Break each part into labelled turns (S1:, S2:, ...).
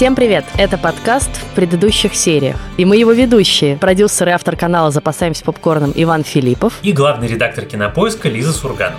S1: Всем привет! Это подкаст в предыдущих сериях. И мы его ведущие, продюсер и автор канала «Запасаемся попкорном» Иван Филиппов.
S2: И главный редактор кинопоиска Лиза Сурганова.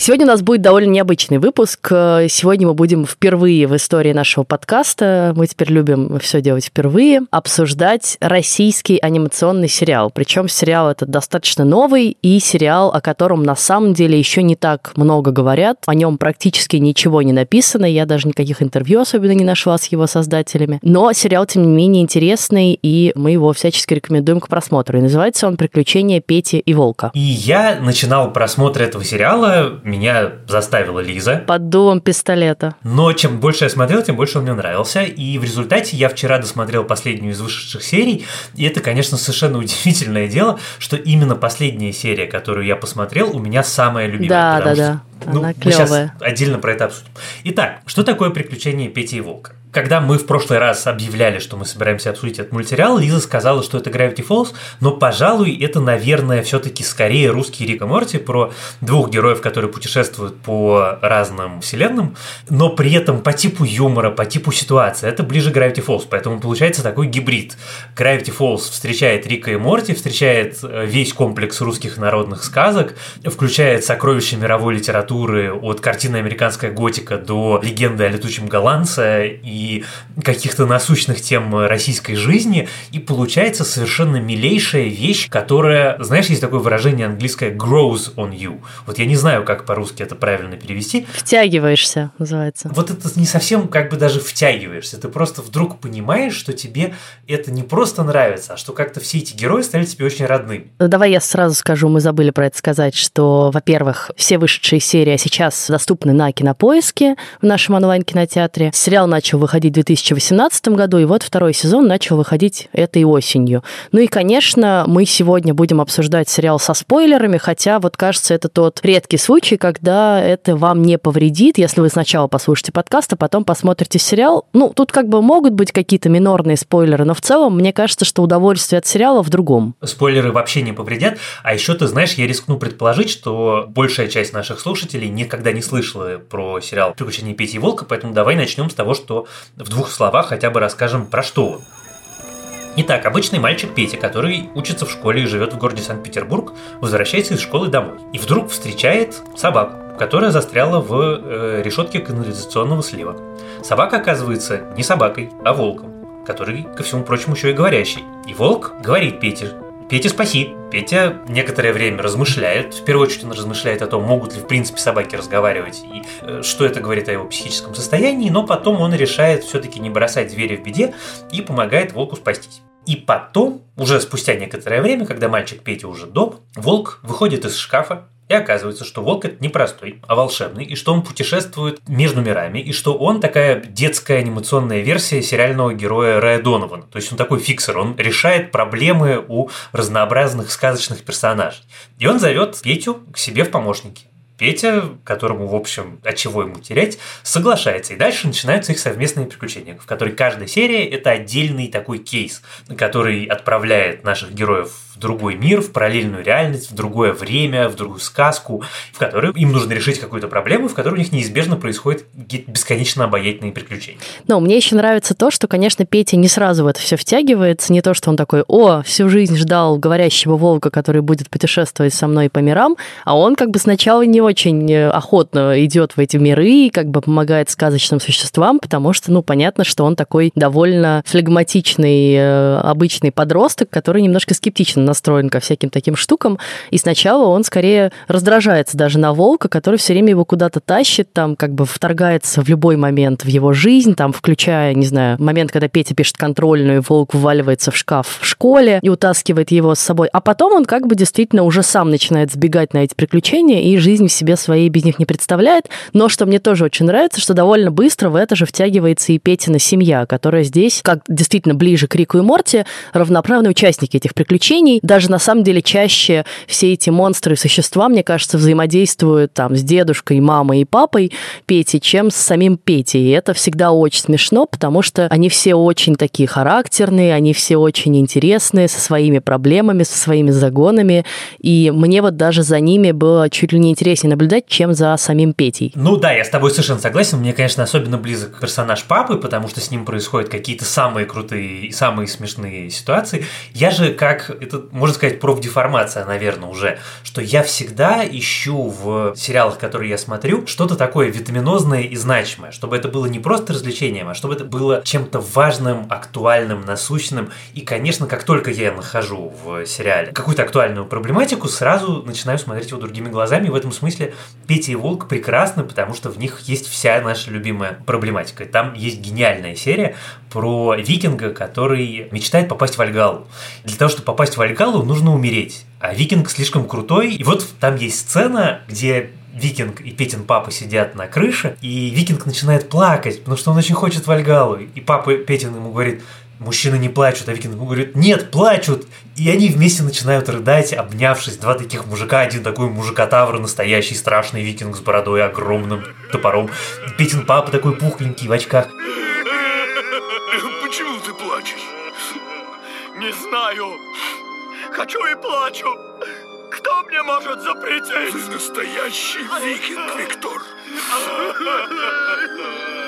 S1: Сегодня у нас будет довольно необычный выпуск. Сегодня мы будем впервые в истории нашего подкаста, мы теперь любим все делать впервые, обсуждать российский анимационный сериал. Причем сериал этот достаточно новый и сериал, о котором на самом деле еще не так много говорят. О нем практически ничего не написано, я даже никаких интервью особенно не нашла с его создателями. Но сериал, тем не менее, интересный, и мы его всячески рекомендуем к просмотру. И называется он «Приключения Пети и Волка».
S2: И я начинал просмотр этого сериала меня заставила Лиза.
S1: Под дулом пистолета.
S2: Но чем больше я смотрел, тем больше он мне нравился. И в результате я вчера досмотрел последнюю из вышедших серий. И это, конечно, совершенно удивительное дело, что именно последняя серия, которую я посмотрел, у меня самая любимая.
S1: Да, да, да.
S2: Ну, Она мы сейчас отдельно про это обсудим. Итак, что такое приключение Пети и Волка? Когда мы в прошлый раз объявляли, что мы собираемся обсудить этот мультсериал, Лиза сказала, что это Gravity Falls, но, пожалуй, это, наверное, все-таки скорее русский Рик и Морти про двух героев, которые путешествуют по разным вселенным, но при этом по типу юмора, по типу ситуации. Это ближе Gravity Falls, поэтому получается такой гибрид. Gravity Falls встречает Рика и Морти, встречает э, весь комплекс русских народных сказок, включает сокровища мировой литературы от картины «Американская готика» до легенды о летучем голландце и и каких-то насущных тем российской жизни, и получается совершенно милейшая вещь, которая, знаешь, есть такое выражение английское grows on you. Вот я не знаю, как по-русски это правильно перевести.
S1: Втягиваешься, называется.
S2: Вот это не совсем как бы даже втягиваешься, ты просто вдруг понимаешь, что тебе это не просто нравится, а что как-то все эти герои стали тебе очень родными.
S1: Ну, давай я сразу скажу, мы забыли про это сказать, что, во-первых, все вышедшие серии сейчас доступны на Кинопоиске в нашем онлайн-кинотеатре. Сериал начал выходить в 2018 году, и вот второй сезон начал выходить этой осенью. Ну и, конечно, мы сегодня будем обсуждать сериал со спойлерами, хотя вот кажется, это тот редкий случай, когда это вам не повредит, если вы сначала послушаете подкаст, а потом посмотрите сериал. Ну, тут как бы могут быть какие-то минорные спойлеры, но в целом мне кажется, что удовольствие от сериала в другом.
S2: Спойлеры вообще не повредят, а еще ты знаешь, я рискну предположить, что большая часть наших слушателей никогда не слышала про сериал «Приключения Пети и Волка», поэтому давай начнем с того, что в двух словах хотя бы расскажем, про что он. Итак, обычный мальчик Петя, который учится в школе и живет в городе Санкт-Петербург, возвращается из школы домой. И вдруг встречает собаку, которая застряла в э, решетке канализационного слива. Собака оказывается не собакой, а волком, который, ко всему прочему, еще и говорящий. И волк говорит Пете, Петя, спаси. Петя некоторое время размышляет. В первую очередь он размышляет о том, могут ли в принципе собаки разговаривать и э, что это говорит о его психическом состоянии, но потом он решает все-таки не бросать зверя в беде и помогает волку спастись. И потом, уже спустя некоторое время, когда мальчик Петя уже дома, волк выходит из шкафа, и оказывается, что волк это не простой, а волшебный, и что он путешествует между мирами, и что он такая детская анимационная версия сериального героя Рая Донована. То есть он такой фиксер, он решает проблемы у разнообразных сказочных персонажей. И он зовет Петю к себе в помощники. Петя, которому, в общем, от чего ему терять, соглашается. И дальше начинаются их совместные приключения, в которой каждая серия – это отдельный такой кейс, который отправляет наших героев в другой мир, в параллельную реальность, в другое время, в другую сказку, в которой им нужно решить какую-то проблему, в которой у них неизбежно происходят бесконечно обаятельные приключения.
S1: Но мне еще нравится то, что, конечно, Петя не сразу в это все втягивается, не то, что он такой, о, всю жизнь ждал говорящего волка, который будет путешествовать со мной по мирам, а он как бы сначала не очень э, охотно идет в эти миры и как бы помогает сказочным существам, потому что, ну, понятно, что он такой довольно флегматичный, э, обычный подросток, который немножко скептично настроен ко всяким таким штукам, и сначала он скорее раздражается даже на волка, который все время его куда-то тащит, там как бы вторгается в любой момент в его жизнь, там включая, не знаю, момент, когда Петя пишет контрольную, волк вваливается в шкаф в школе и утаскивает его с собой, а потом он как бы действительно уже сам начинает сбегать на эти приключения и жизнь в себе своей без них не представляет, но что мне тоже очень нравится, что довольно быстро в это же втягивается и Петина семья, которая здесь, как действительно ближе к Рику и Морти, равноправные участники этих приключений, Даже на самом деле чаще все эти монстры и существа, мне кажется, взаимодействуют там с дедушкой, мамой и папой Пети, чем с самим Петей. И это всегда очень смешно, потому что они все очень такие характерные, они все очень интересные, со своими проблемами, со своими загонами. И мне вот даже за ними было чуть ли не интереснее наблюдать, чем за самим Петей.
S2: Ну да, я с тобой совершенно согласен. Мне, конечно, особенно близок персонаж папы, потому что с ним происходят какие-то самые крутые и самые смешные ситуации. Я же как, это можно сказать, профдеформация, наверное, уже, что я всегда ищу в сериалах, которые я смотрю, что-то такое витаминозное и значимое, чтобы это было не просто развлечением, а чтобы это было чем-то важным, актуальным, насущным. И, конечно, как только я нахожу в сериале какую-то актуальную проблематику, сразу начинаю смотреть его другими глазами. И в этом смысле Петя и Волк прекрасны, потому что в них есть вся наша любимая проблематика. Там есть гениальная серия про викинга, который мечтает попасть в Альгалу. Для того, чтобы попасть в Альгалу, нужно умереть. А викинг слишком крутой. И вот там есть сцена, где Викинг и Петин папа сидят на крыше, и Викинг начинает плакать, потому что он очень хочет в Альгалу. И папа Петин ему говорит, мужчины не плачут, а Викинг ему говорит, нет, плачут. И они вместе начинают рыдать, обнявшись. Два таких мужика, один такой мужикотавр, настоящий страшный викинг с бородой, огромным топором. Петин папа такой пухленький в очках.
S3: Не знаю. Хочу и плачу. Кто мне может запретить? Ты настоящий викинг, Виктор.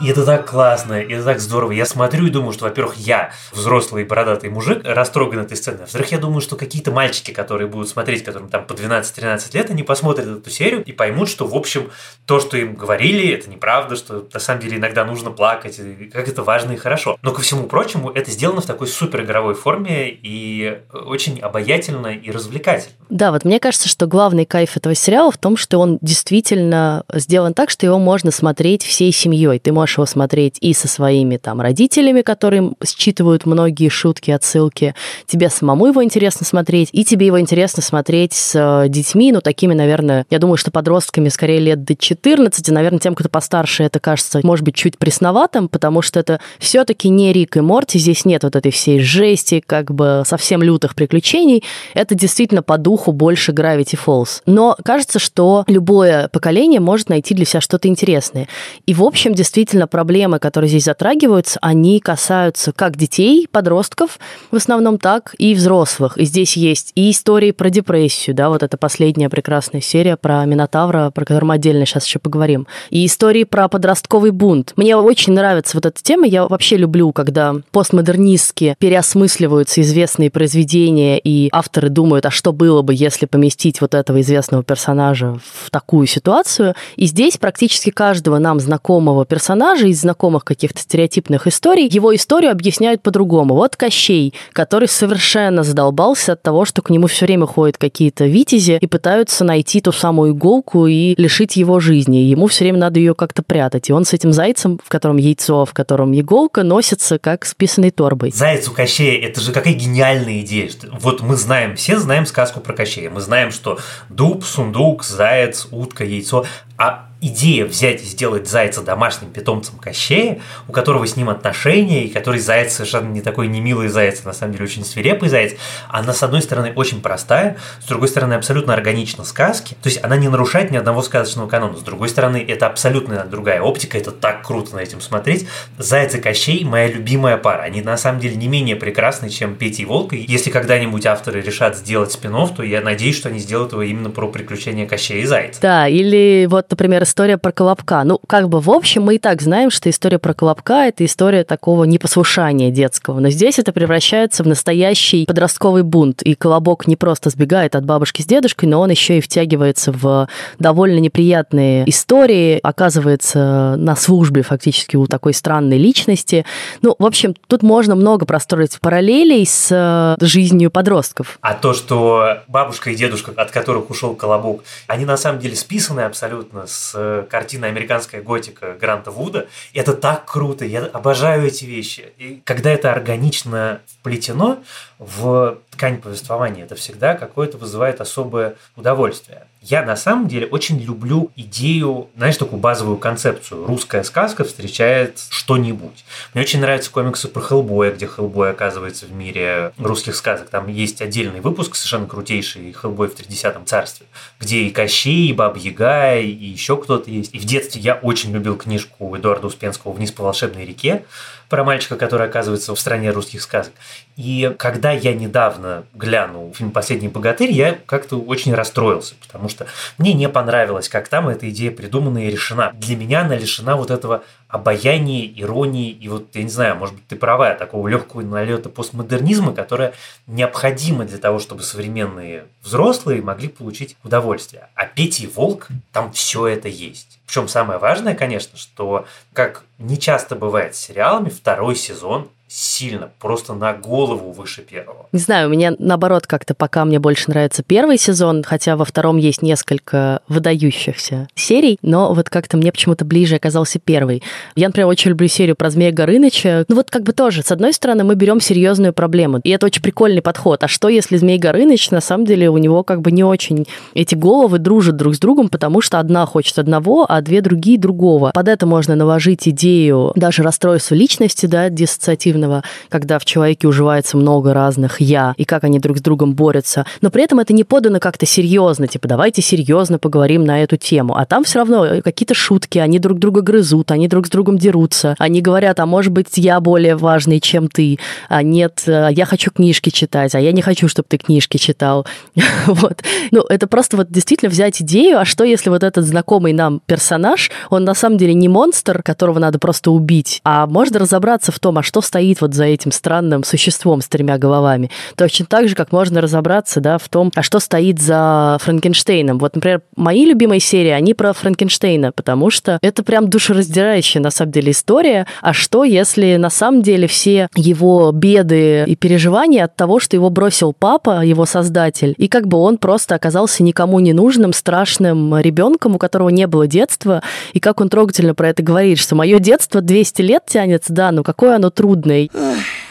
S2: И это так классно, и это так здорово. Я смотрю и думаю, что, во-первых, я взрослый бородатый мужик, растроган этой сценой. Во-вторых, я думаю, что какие-то мальчики, которые будут смотреть, которым там по 12-13 лет, они посмотрят эту серию и поймут, что, в общем, то, что им говорили, это неправда, что на самом деле иногда нужно плакать, и как это важно и хорошо. Но, ко всему прочему, это сделано в такой супер игровой форме и очень обаятельно и развлекательно.
S1: Да, вот мне кажется, что главный кайф этого сериала в том, что он действительно сделан так, что его можно смотреть всей семьей. Ты можешь можешь его смотреть и со своими там родителями, которые считывают многие шутки, отсылки. Тебе самому его интересно смотреть, и тебе его интересно смотреть с э, детьми, ну, такими, наверное, я думаю, что подростками скорее лет до 14, наверное, тем, кто постарше, это кажется, может быть, чуть пресноватым, потому что это все-таки не Рик и Морти, здесь нет вот этой всей жести, как бы совсем лютых приключений. Это действительно по духу больше Gravity Falls. Но кажется, что любое поколение может найти для себя что-то интересное. И, в общем, действительно, действительно проблемы, которые здесь затрагиваются, они касаются как детей, подростков, в основном так, и взрослых. И здесь есть и истории про депрессию, да, вот это последняя прекрасная серия про Минотавра, про которую мы отдельно сейчас еще поговорим, и истории про подростковый бунт. Мне очень нравится вот эта тема, я вообще люблю, когда постмодернистски переосмысливаются известные произведения, и авторы думают, а что было бы, если поместить вот этого известного персонажа в такую ситуацию. И здесь практически каждого нам знакомого персонажа персонажа из знакомых каких-то стереотипных историй, его историю объясняют по-другому. Вот Кощей, который совершенно задолбался от того, что к нему все время ходят какие-то витязи и пытаются найти ту самую иголку и лишить его жизни. Ему все время надо ее как-то прятать. И он с этим зайцем, в котором яйцо, в котором иголка, носится как с писаной торбой.
S2: Заяц у Кощея, это же какая гениальная идея. Вот мы знаем, все знаем сказку про Кощея. Мы знаем, что дуб, сундук, заяц, утка, яйцо. А идея взять и сделать зайца домашним питомцем Кощея, у которого с ним отношения, и который заяц совершенно не такой не милый заяц, а на самом деле очень свирепый заяц, она, с одной стороны, очень простая, с другой стороны, абсолютно органична сказке, то есть она не нарушает ни одного сказочного канона, с другой стороны, это абсолютно другая оптика, это так круто на этим смотреть. Заяц и Кощей – моя любимая пара, они на самом деле не менее прекрасны, чем Петя и Волк, если когда-нибудь авторы решат сделать спин то я надеюсь, что они сделают его именно про приключения Кощея и Зайца.
S1: Да, или вот, например, история про Колобка. Ну, как бы в общем, мы и так знаем, что история про Колобка – это история такого непослушания детского. Но здесь это превращается в настоящий подростковый бунт. И Колобок не просто сбегает от бабушки с дедушкой, но он еще и втягивается в довольно неприятные истории, оказывается на службе фактически у такой странной личности. Ну, в общем, тут можно много простроить параллелей с э, жизнью подростков.
S2: А то, что бабушка и дедушка, от которых ушел Колобок, они на самом деле списаны абсолютно с э, картины «Американская готика» Гранта Вуда. Это так круто, я обожаю эти вещи. И когда это органично вплетено в ткань повествования, это всегда какое-то вызывает особое удовольствие. Я на самом деле очень люблю идею, знаешь, такую базовую концепцию. Русская сказка встречает что-нибудь. Мне очень нравятся комиксы про Хеллбоя, где Хеллбой оказывается в мире русских сказок. Там есть отдельный выпуск совершенно крутейший Хеллбой в 30-м царстве, где и Кощей, и Баб Яга, и еще кто-то есть. И в детстве я очень любил книжку Эдуарда Успенского «Вниз по волшебной реке», про мальчика, который оказывается в стране русских сказок. И когда я недавно глянул фильм «Последний богатырь», я как-то очень расстроился, потому что мне не понравилось, как там эта идея придумана и решена. Для меня она лишена вот этого обаяния, иронии, и вот, я не знаю, может быть, ты права, такого легкого налета постмодернизма, которое необходимо для того, чтобы современные взрослые могли получить удовольствие. А Петя и Волк, там все это есть. Причем самое важное, конечно, что, как не часто бывает с сериалами, второй сезон сильно, просто на голову выше первого.
S1: Не знаю, у меня наоборот как-то пока мне больше нравится первый сезон, хотя во втором есть несколько выдающихся серий, но вот как-то мне почему-то ближе оказался первый. Я, например, очень люблю серию про Змея Горыныча. Ну вот как бы тоже, с одной стороны, мы берем серьезную проблему, и это очень прикольный подход. А что, если Змей Горыныч, на самом деле, у него как бы не очень эти головы дружат друг с другом, потому что одна хочет одного, а две другие другого. Под это можно наложить идею даже расстройства личности, да, диссоциативного негативного, когда в человеке уживается много разных «я», и как они друг с другом борются. Но при этом это не подано как-то серьезно, типа давайте серьезно поговорим на эту тему. А там все равно э, какие-то шутки, они друг друга грызут, они друг с другом дерутся, они говорят, а может быть, я более важный, чем ты, а нет, э, я хочу книжки читать, а я не хочу, чтобы ты книжки читал. вот. Ну, это просто вот действительно взять идею, а что если вот этот знакомый нам персонаж, он на самом деле не монстр, которого надо просто убить, а можно разобраться в том, а что стоит стоит вот за этим странным существом с тремя головами. Точно так же, как можно разобраться да, в том, а что стоит за Франкенштейном. Вот, например, мои любимые серии, они про Франкенштейна, потому что это прям душераздирающая на самом деле история. А что, если на самом деле все его беды и переживания от того, что его бросил папа, его создатель, и как бы он просто оказался никому не нужным, страшным ребенком, у которого не было детства, и как он трогательно про это говорит, что мое детство 200 лет тянется, да, но какое оно трудное, Эй.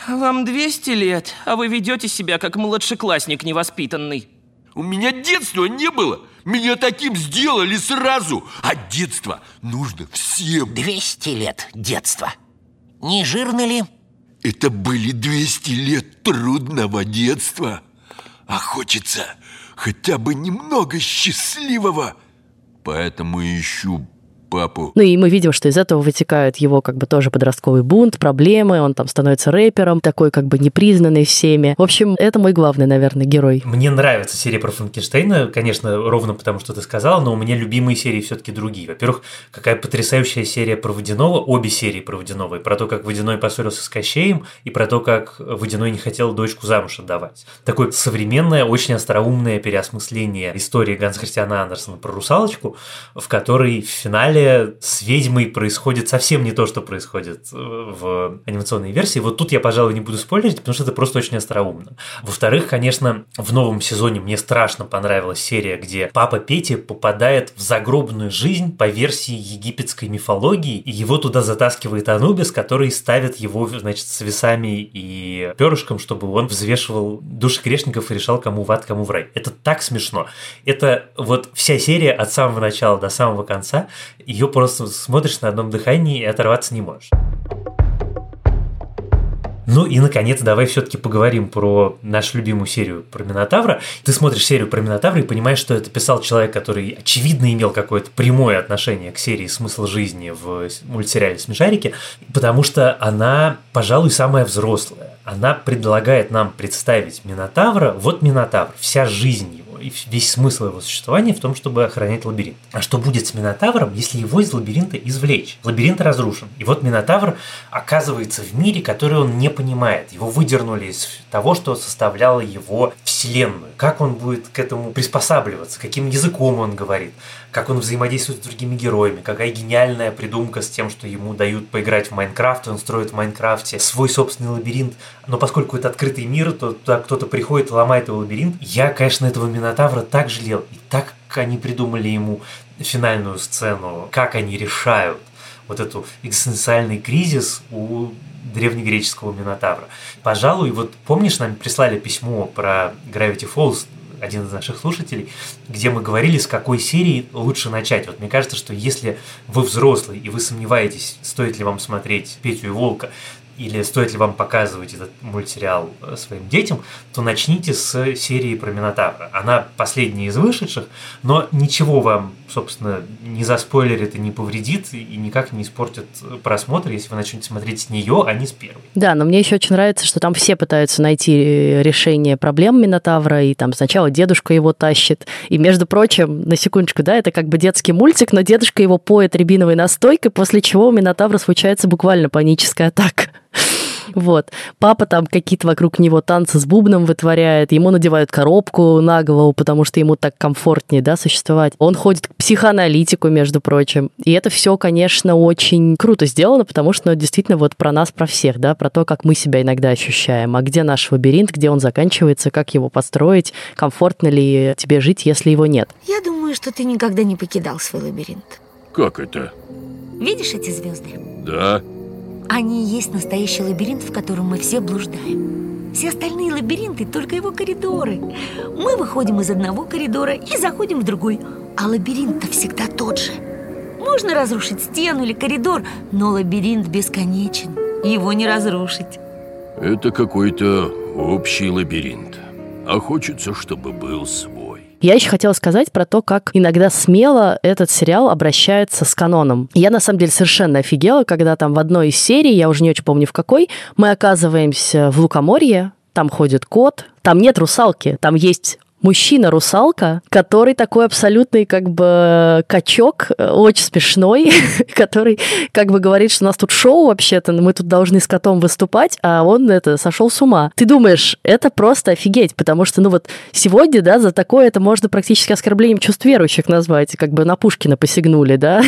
S4: Вам 200 лет, а вы ведете себя как младшеклассник невоспитанный.
S3: У меня детства не было. Меня таким сделали сразу. А детство нужно всем.
S5: 200 лет детства. Не жирно ли?
S3: Это были 200 лет трудного детства. А хочется хотя бы немного счастливого. Поэтому ищу папу.
S1: Ну и мы видим, что из этого вытекает его как бы тоже подростковый бунт, проблемы, он там становится рэпером, такой как бы непризнанный всеми. В общем, это мой главный, наверное, герой.
S2: Мне нравится серия про Франкенштейна, конечно, ровно потому, что ты сказал, но у меня любимые серии все-таки другие. Во-первых, какая потрясающая серия про Водянова, обе серии про Водянова, и про то, как Водяной поссорился с Кощеем, и про то, как Водяной не хотел дочку замуж отдавать. Такое современное, очень остроумное переосмысление истории Ганс Христиана Андерсона про русалочку, в которой в финале финале с ведьмой происходит совсем не то, что происходит э, в анимационной версии. Вот тут я, пожалуй, не буду спойлерить, потому что это просто очень остроумно. Во-вторых, конечно, в новом сезоне мне страшно понравилась серия, где папа Пети попадает в загробную жизнь по версии египетской мифологии, и его туда затаскивает Анубис, который ставит его, значит, с весами и перышком, чтобы он взвешивал души грешников и решал, кому в ад, кому в рай. Это так смешно. Это вот вся серия от самого начала до самого конца ее просто смотришь на одном дыхании и оторваться не можешь. Ну и, наконец, давай все-таки поговорим про нашу любимую серию про Минотавра. Ты смотришь серию про Минотавра и понимаешь, что это писал человек, который, очевидно, имел какое-то прямое отношение к серии «Смысл жизни» в мультсериале «Смешарики», потому что она, пожалуй, самая взрослая. Она предлагает нам представить Минотавра, вот Минотавр, вся жизнь его и весь смысл его существования в том, чтобы охранять лабиринт. А что будет с Минотавром, если его из лабиринта извлечь? Лабиринт разрушен. И вот Минотавр оказывается в мире, который он не понимает. Его выдернули из того, что составляло его вселенную. Как он будет к этому приспосабливаться, каким языком он говорит, как он взаимодействует с другими героями, какая гениальная придумка с тем, что ему дают поиграть в Майнкрафт, он строит в Майнкрафте свой собственный лабиринт, но поскольку это открытый мир, то туда кто-то приходит и ломает его лабиринт. Я, конечно, этого Минотавра так жалел, и так они придумали ему финальную сцену, как они решают вот эту экзистенциальный кризис у древнегреческого Минотавра. Пожалуй, вот помнишь, нам прислали письмо про Gravity Falls, один из наших слушателей, где мы говорили, с какой серии лучше начать. Вот мне кажется, что если вы взрослый и вы сомневаетесь, стоит ли вам смотреть Петю и Волка, или стоит ли вам показывать этот мультсериал э, своим детям, то начните с серии про Минотавра. Она последняя из вышедших, но ничего вам, собственно, не заспойлерит и не повредит, и никак не испортит просмотр, если вы начнете смотреть с нее, а не с первой.
S1: Да, но мне еще очень нравится, что там все пытаются найти решение проблем Минотавра, и там сначала дедушка его тащит. И, между прочим, на секундочку, да, это как бы детский мультик, но дедушка его поет рябиновой настойкой, после чего у Минотавра случается буквально паническая атака. Вот. Папа там какие-то вокруг него танцы с бубном вытворяет, ему надевают коробку на голову, потому что ему так комфортнее, да, существовать. Он ходит к психоаналитику, между прочим. И это все, конечно, очень круто сделано, потому что ну, действительно вот про нас, про всех, да, про то, как мы себя иногда ощущаем, а где наш лабиринт, где он заканчивается, как его построить, комфортно ли тебе жить, если его нет.
S6: Я думаю, что ты никогда не покидал свой лабиринт.
S3: Как это?
S6: Видишь эти звезды?
S3: Да.
S6: Они и есть настоящий лабиринт, в котором мы все блуждаем. Все остальные лабиринты – только его коридоры. Мы выходим из одного коридора и заходим в другой. А лабиринт-то всегда тот же. Можно разрушить стену или коридор, но лабиринт бесконечен. Его не разрушить.
S3: Это какой-то общий лабиринт. А хочется, чтобы был свой.
S1: Я еще хотела сказать про то, как иногда смело этот сериал обращается с каноном. Я, на самом деле, совершенно офигела, когда там в одной из серий, я уже не очень помню в какой, мы оказываемся в Лукоморье, там ходит кот, там нет русалки, там есть мужчина-русалка, который такой абсолютный как бы качок, э, очень смешной, который как бы говорит, что у нас тут шоу вообще-то, мы тут должны с котом выступать, а он это сошел с ума. Ты думаешь, это просто офигеть, потому что, ну вот сегодня, да, за такое это можно практически оскорблением чувств верующих назвать, как бы на Пушкина посягнули, да?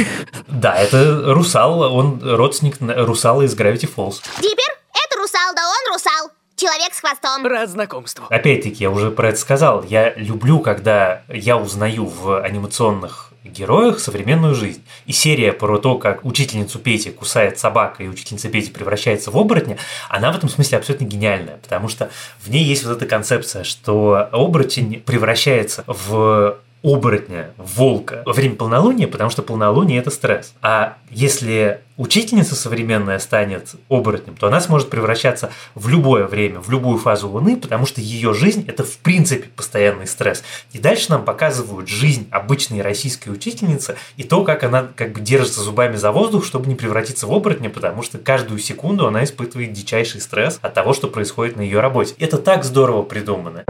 S2: Да, это русал, он родственник русала из Gravity Falls.
S7: Диппер, это русал, да он русал. Человек с хвостом.
S4: Рад знакомству.
S2: Опять-таки, я уже про это сказал. Я люблю, когда я узнаю в анимационных героях современную жизнь. И серия про то, как учительницу Пети кусает собака, и учительница Пети превращается в оборотня, она в этом смысле абсолютно гениальная, потому что в ней есть вот эта концепция, что оборотень превращается в оборотня, волка во время полнолуния, потому что полнолуние – это стресс. А если учительница современная станет оборотнем, то она сможет превращаться в любое время, в любую фазу Луны, потому что ее жизнь – это в принципе постоянный стресс. И дальше нам показывают жизнь обычной российской учительницы и то, как она как бы держится зубами за воздух, чтобы не превратиться в оборотня, потому что каждую секунду она испытывает дичайший стресс от того, что происходит на ее работе. Это так здорово придумано.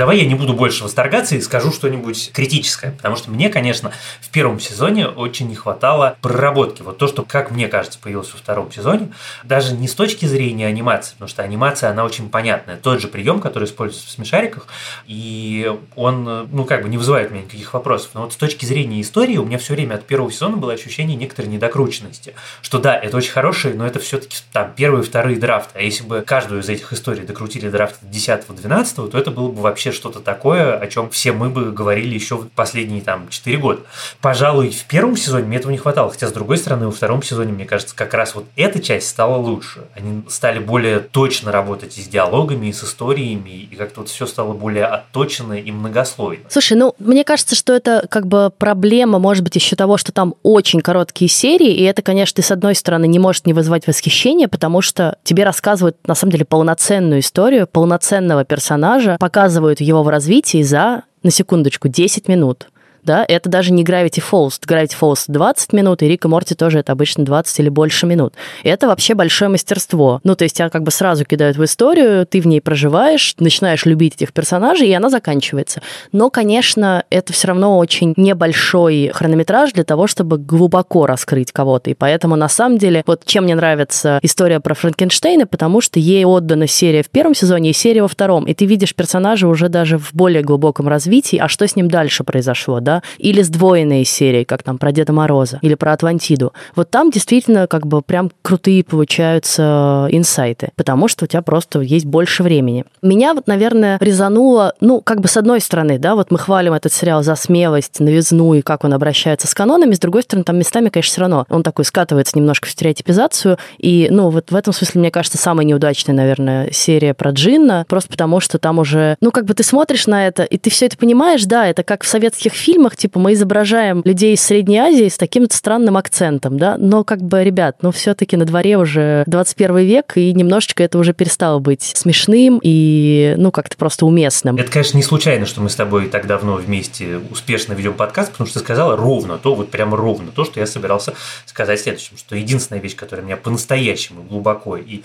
S2: Давай я не буду больше восторгаться и скажу что-нибудь критическое, потому что мне, конечно, в первом сезоне очень не хватало проработки. Вот то, что, как мне кажется, появилось во втором сезоне, даже не с точки зрения анимации, потому что анимация, она очень понятная. Тот же прием, который используется в смешариках, и он, ну, как бы не вызывает у меня никаких вопросов. Но вот с точки зрения истории у меня все время от первого сезона было ощущение некоторой недокрученности. Что да, это очень хорошие, но это все-таки там первые, вторые драфты. А если бы каждую из этих историй докрутили драфт 10-12, то это было бы вообще вообще что-то такое, о чем все мы бы говорили еще в последние там 4 года. Пожалуй, в первом сезоне мне этого не хватало, хотя с другой стороны, во втором сезоне, мне кажется, как раз вот эта часть стала лучше. Они стали более точно работать и с диалогами, и с историями, и как-то вот все стало более отточено и многослойно.
S1: Слушай, ну, мне кажется, что это как бы проблема, может быть, еще того, что там очень короткие серии, и это, конечно, с одной стороны, не может не вызвать восхищения, потому что тебе рассказывают, на самом деле, полноценную историю, полноценного персонажа, показывают его в развитии за, на секундочку, 10 минут да, это даже не Gravity Falls. Gravity Falls 20 минут, и Рик и Морти тоже это обычно 20 или больше минут. Это вообще большое мастерство. Ну, то есть тебя как бы сразу кидают в историю, ты в ней проживаешь, начинаешь любить этих персонажей, и она заканчивается. Но, конечно, это все равно очень небольшой хронометраж для того, чтобы глубоко раскрыть кого-то. И поэтому, на самом деле, вот чем мне нравится история про Франкенштейна, потому что ей отдана серия в первом сезоне и серия во втором. И ты видишь персонажа уже даже в более глубоком развитии, а что с ним дальше произошло, да, или сдвоенные серии, как там про Деда Мороза или про Атлантиду. Вот там действительно как бы прям крутые получаются инсайты, потому что у тебя просто есть больше времени. Меня вот, наверное, резануло, ну, как бы с одной стороны, да, вот мы хвалим этот сериал за смелость, новизну и как он обращается с канонами, с другой стороны, там местами, конечно, все равно он такой скатывается немножко в стереотипизацию, и, ну, вот в этом смысле, мне кажется, самая неудачная, наверное, серия про Джинна, просто потому что там уже, ну, как бы ты смотришь на это, и ты все это понимаешь, да, это как в советских фильмах, типа мы изображаем людей из Средней Азии с таким странным акцентом, да, но как бы, ребят, ну, все-таки на дворе уже 21 век, и немножечко это уже перестало быть смешным и, ну, как-то просто уместным.
S2: Это, конечно, не случайно, что мы с тобой так давно вместе успешно ведем подкаст, потому что ты сказала ровно то, вот прямо ровно то, что я собирался сказать следующим, что единственная вещь, которая меня по-настоящему глубоко и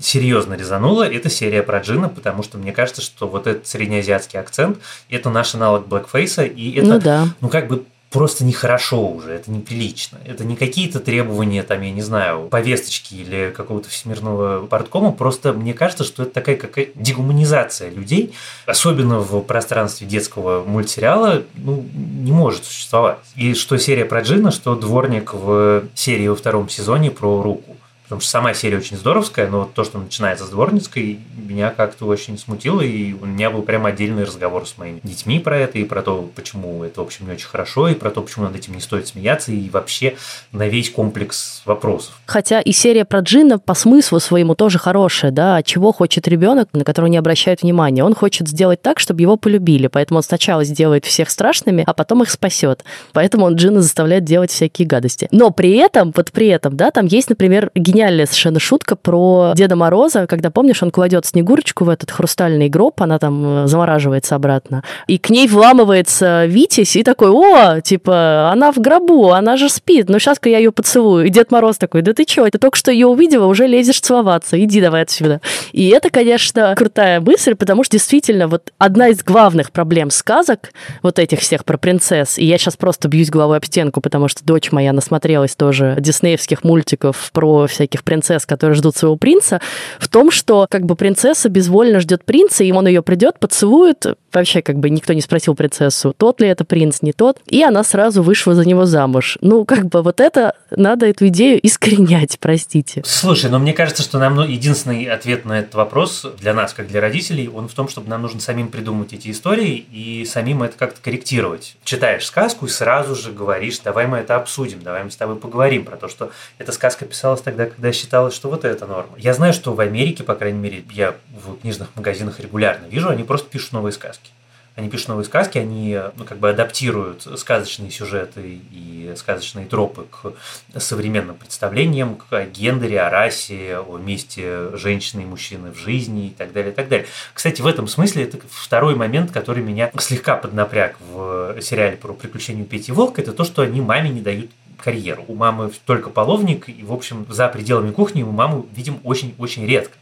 S2: серьезно резанула, это серия про Джина, потому что мне кажется, что вот этот среднеазиатский акцент – это наш аналог блэкфейса, и это,
S1: ну, да.
S2: Ну как бы просто нехорошо уже, это неприлично. Это не какие-то требования, там, я не знаю, повесточки или какого-то всемирного порткома, просто мне кажется, что это такая какая дегуманизация людей, особенно в пространстве детского мультсериала, ну, не может существовать. И что серия про Джина, что дворник в серии во втором сезоне про руку. Потому что сама серия очень здоровская, но то, что начинается с дворницкой, меня как-то очень смутило, и у меня был прям отдельный разговор с моими детьми про это, и про то, почему это, в общем, не очень хорошо, и про то, почему над этим не стоит смеяться, и вообще на весь комплекс вопросов.
S1: Хотя и серия про Джина по смыслу своему тоже хорошая, да, чего хочет ребенок, на которого не обращают внимания. Он хочет сделать так, чтобы его полюбили, поэтому он сначала сделает всех страшными, а потом их спасет. Поэтому он Джина заставляет делать всякие гадости. Но при этом, вот при этом, да, там есть, например, гениальная совершенно шутка про Деда Мороза, когда, помнишь, он кладет Снегурочку в этот хрустальный гроб, она там э, замораживается обратно, и к ней вламывается Витязь и такой, о, типа, она в гробу, она же спит, ну сейчас-ка я ее поцелую. И Дед Мороз такой, да ты чё, ты только что ее увидела, уже лезешь целоваться, иди давай отсюда. И это, конечно, крутая мысль, потому что действительно вот одна из главных проблем сказок, вот этих всех про принцесс, и я сейчас просто бьюсь головой об стенку, потому что дочь моя насмотрелась тоже диснеевских мультиков про всякие всяких принцесс, которые ждут своего принца, в том, что как бы принцесса безвольно ждет принца, и он ее придет, поцелует, вообще как бы никто не спросил принцессу, тот ли это принц, не тот, и она сразу вышла за него замуж. Ну, как бы вот это, надо эту идею искоренять, простите.
S2: Слушай, но мне кажется, что нам ну, единственный ответ на этот вопрос для нас, как для родителей, он в том, чтобы нам нужно самим придумать эти истории и самим это как-то корректировать. Читаешь сказку и сразу же говоришь, давай мы это обсудим, давай мы с тобой поговорим про то, что эта сказка писалась тогда, когда считалось, что вот это норма. Я знаю, что в Америке, по крайней мере, я в книжных магазинах регулярно вижу, они просто пишут новые сказки. Они пишут новые сказки, они ну, как бы адаптируют сказочные сюжеты и сказочные тропы к современным представлениям, к гендере, о расе, о месте женщины и мужчины в жизни и так далее, и так далее. Кстати, в этом смысле это второй момент, который меня слегка поднапряг в сериале про приключения Пети Волка, это то, что они маме не дают карьеру. У мамы только половник, и, в общем, за пределами кухни мы маму видим очень-очень редко.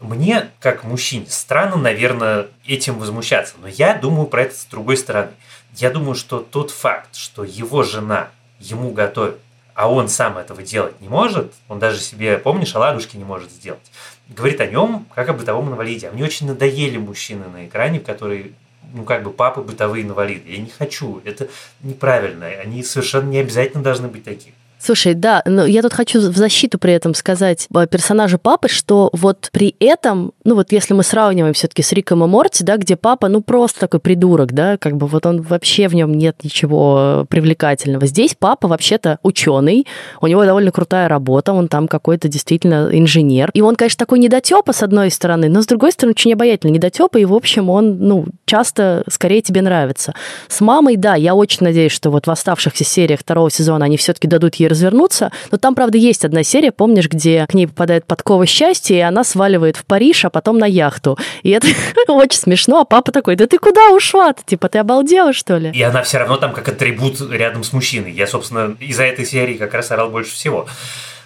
S2: Мне, как мужчине, странно, наверное, этим возмущаться, но я думаю про это с другой стороны. Я думаю, что тот факт, что его жена ему готовит, а он сам этого делать не может, он даже себе, помнишь, оладушки не может сделать, говорит о нем как о бытовом инвалиде. А мне очень надоели мужчины на экране, которые ну, как бы папы бытовые инвалиды. Я не хочу. Это неправильно. Они совершенно не обязательно должны быть такими.
S1: Слушай, да, но я тут хочу в защиту при этом сказать э, персонажа папы, что вот при этом, ну вот если мы сравниваем все-таки с Риком и Морти, да, где папа, ну просто такой придурок, да, как бы вот он вообще в нем нет ничего привлекательного. Здесь папа вообще-то ученый, у него довольно крутая работа, он там какой-то действительно инженер. И он, конечно, такой недотепа с одной стороны, но с другой стороны очень обаятельный недотепа, и в общем он, ну, часто скорее тебе нравится. С мамой, да, я очень надеюсь, что вот в оставшихся сериях второго сезона они все-таки дадут ей ей развернуться. Но там, правда, есть одна серия, помнишь, где к ней попадает подкова счастья, и она сваливает в Париж, а потом на яхту. И это очень смешно, а папа такой, да ты куда ушла -то? Типа, ты обалдела, что ли?
S2: И она все равно там как атрибут рядом с мужчиной. Я, собственно, из-за этой серии как раз орал больше всего.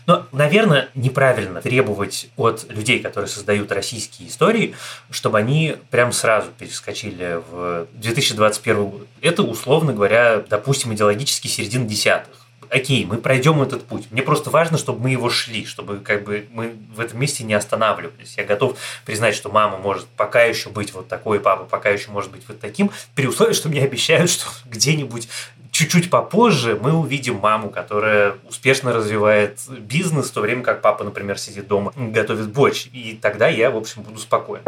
S2: Но, наверное, неправильно требовать от людей, которые создают российские истории, чтобы они прям сразу перескочили в 2021 год. Это, условно говоря, допустим, идеологически середина десятых окей, мы пройдем этот путь. Мне просто важно, чтобы мы его шли, чтобы как бы мы в этом месте не останавливались. Я готов признать, что мама может пока еще быть вот такой, папа пока еще может быть вот таким, при условии, что мне обещают, что где-нибудь чуть-чуть попозже мы увидим маму, которая успешно развивает бизнес, в то время как папа, например, сидит дома, готовит борщ. И тогда я, в общем, буду спокоен.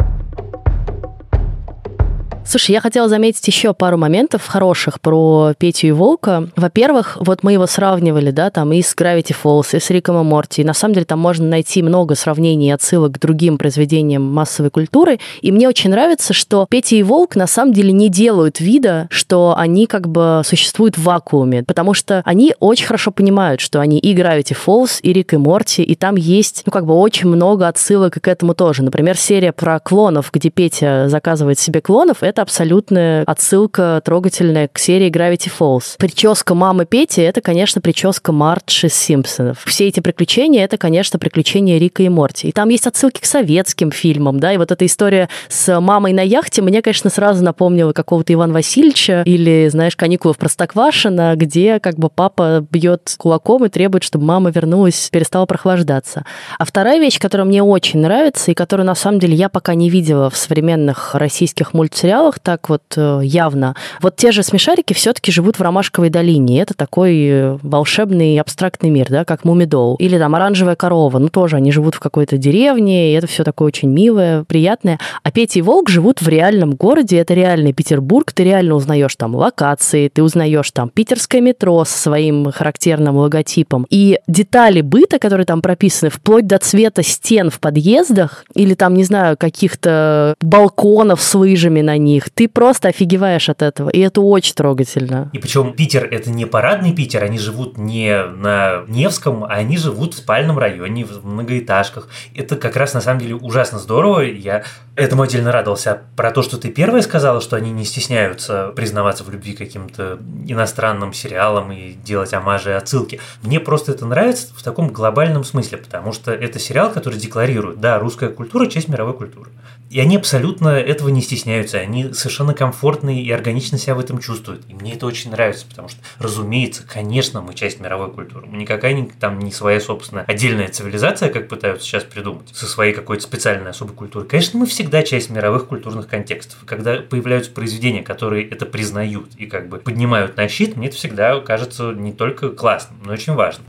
S1: Слушай, я хотела заметить еще пару моментов хороших про Петю и Волка. Во-первых, вот мы его сравнивали, да, там и с Gravity Falls, и с Риком и Морти. На самом деле там можно найти много сравнений и отсылок к другим произведениям массовой культуры. И мне очень нравится, что Петя и Волк на самом деле не делают вида, что они как бы существуют в вакууме, потому что они очень хорошо понимают, что они и Gravity Falls, и Рик и Морти, и там есть, ну, как бы очень много отсылок и к этому тоже. Например, серия про клонов, где Петя заказывает себе клонов, это абсолютная отсылка трогательная к серии Gravity Falls. Прическа мамы Пети — это, конечно, прическа Марч из Симпсонов. Все эти приключения — это, конечно, приключения Рика и Морти. И там есть отсылки к советским фильмам, да, и вот эта история с мамой на яхте мне, конечно, сразу напомнила какого-то Ивана Васильевича или, знаешь, каникулы в Простоквашино, где как бы папа бьет кулаком и требует, чтобы мама вернулась, перестала прохлаждаться. А вторая вещь, которая мне очень нравится и которую, на самом деле, я пока не видела в современных российских мультсериалах, сериалах так вот э, явно. Вот те же смешарики все-таки живут в Ромашковой долине. Это такой э, волшебный абстрактный мир, да, как Мумидол. Или там Оранжевая корова. Ну, тоже они живут в какой-то деревне, и это все такое очень милое, приятное. А Петя и Волк живут в реальном городе. Это реальный Петербург. Ты реально узнаешь там локации, ты узнаешь там питерское метро со своим характерным логотипом. И детали быта, которые там прописаны, вплоть до цвета стен в подъездах или там, не знаю, каких-то балконов с лыжами на них, них. Ты просто офигеваешь от этого, и это очень трогательно.
S2: И причем Питер это не парадный Питер, они живут не на Невском, а они живут в спальном районе, в многоэтажках. Это как раз на самом деле ужасно здорово. Я этому отдельно радовался. Про то, что ты первая сказала, что они не стесняются признаваться в любви каким-то иностранным сериалам и делать амажи и отсылки. Мне просто это нравится в таком глобальном смысле, потому что это сериал, который декларирует, да, русская культура – часть мировой культуры. И они абсолютно этого не стесняются, они совершенно комфортно и органично себя в этом чувствуют. И мне это очень нравится, потому что, разумеется, конечно, мы часть мировой культуры. Мы никакая там не своя собственная отдельная цивилизация, как пытаются сейчас придумать, со своей какой-то специальной особой культурой. Конечно, мы всегда часть мировых культурных контекстов. Когда появляются произведения, которые это признают и как бы поднимают на щит, мне это всегда кажется не только классным, но и очень важным.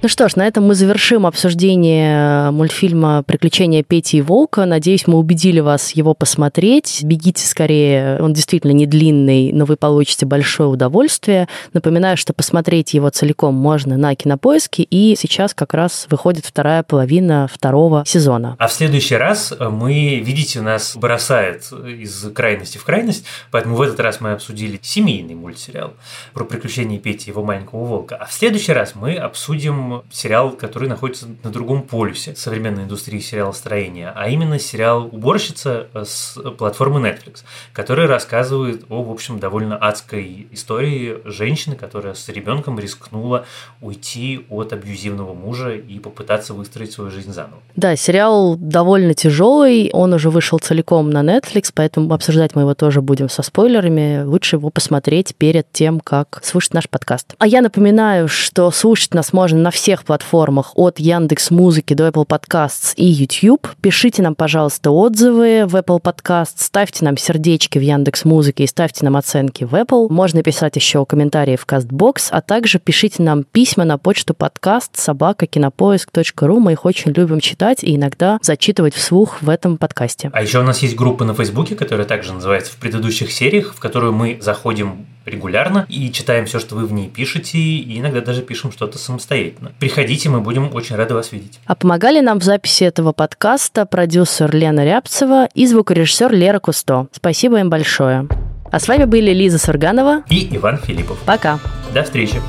S1: Ну что ж, на этом мы завершим обсуждение мультфильма «Приключения Пети и Волка». Надеюсь, мы убедили вас его посмотреть. Бегите скорее, он действительно не длинный, но вы получите большое удовольствие. Напоминаю, что посмотреть его целиком можно на Кинопоиске, и сейчас как раз выходит вторая половина второго сезона.
S2: А в следующий раз мы, видите, нас бросает из крайности в крайность, поэтому в этот раз мы обсудили семейный мультсериал про приключения Пети и его маленького волка. А в следующий раз мы обсудим сериал, который находится на другом полюсе современной индустрии сериалостроения, а именно сериал «Уборщица» с платформы Netflix, который рассказывает о, в общем, довольно адской истории женщины, которая с ребенком рискнула уйти от абьюзивного мужа и попытаться выстроить свою жизнь заново.
S1: Да, сериал довольно тяжелый, он уже вышел целиком на Netflix, поэтому обсуждать мы его тоже будем со спойлерами. Лучше его посмотреть перед тем, как слушать наш подкаст. А я напоминаю, что слушать нас можно на всех платформах от Яндекс Музыки до Apple Podcasts и YouTube. Пишите нам, пожалуйста, отзывы в Apple Podcasts, ставьте нам сердечки в Яндекс Музыке и ставьте нам оценки в Apple. Можно писать еще комментарии в CastBox, а также пишите нам письма на почту подкаст собака кинопоиск.ру. Мы их очень любим читать и иногда зачитывать вслух в этом подкасте.
S2: А еще у нас есть группа на Фейсбуке, которая также называется в предыдущих сериях, в которую мы заходим регулярно и читаем все, что вы в ней пишете, и иногда даже пишем что-то самостоятельно. Приходите, мы будем очень рады вас видеть.
S1: А помогали нам в записи этого подкаста продюсер Лена Рябцева и звукорежиссер Лера Кусто. Спасибо им большое. А с вами были Лиза Сурганова
S2: и Иван Филиппов.
S1: Пока.
S2: До встречи.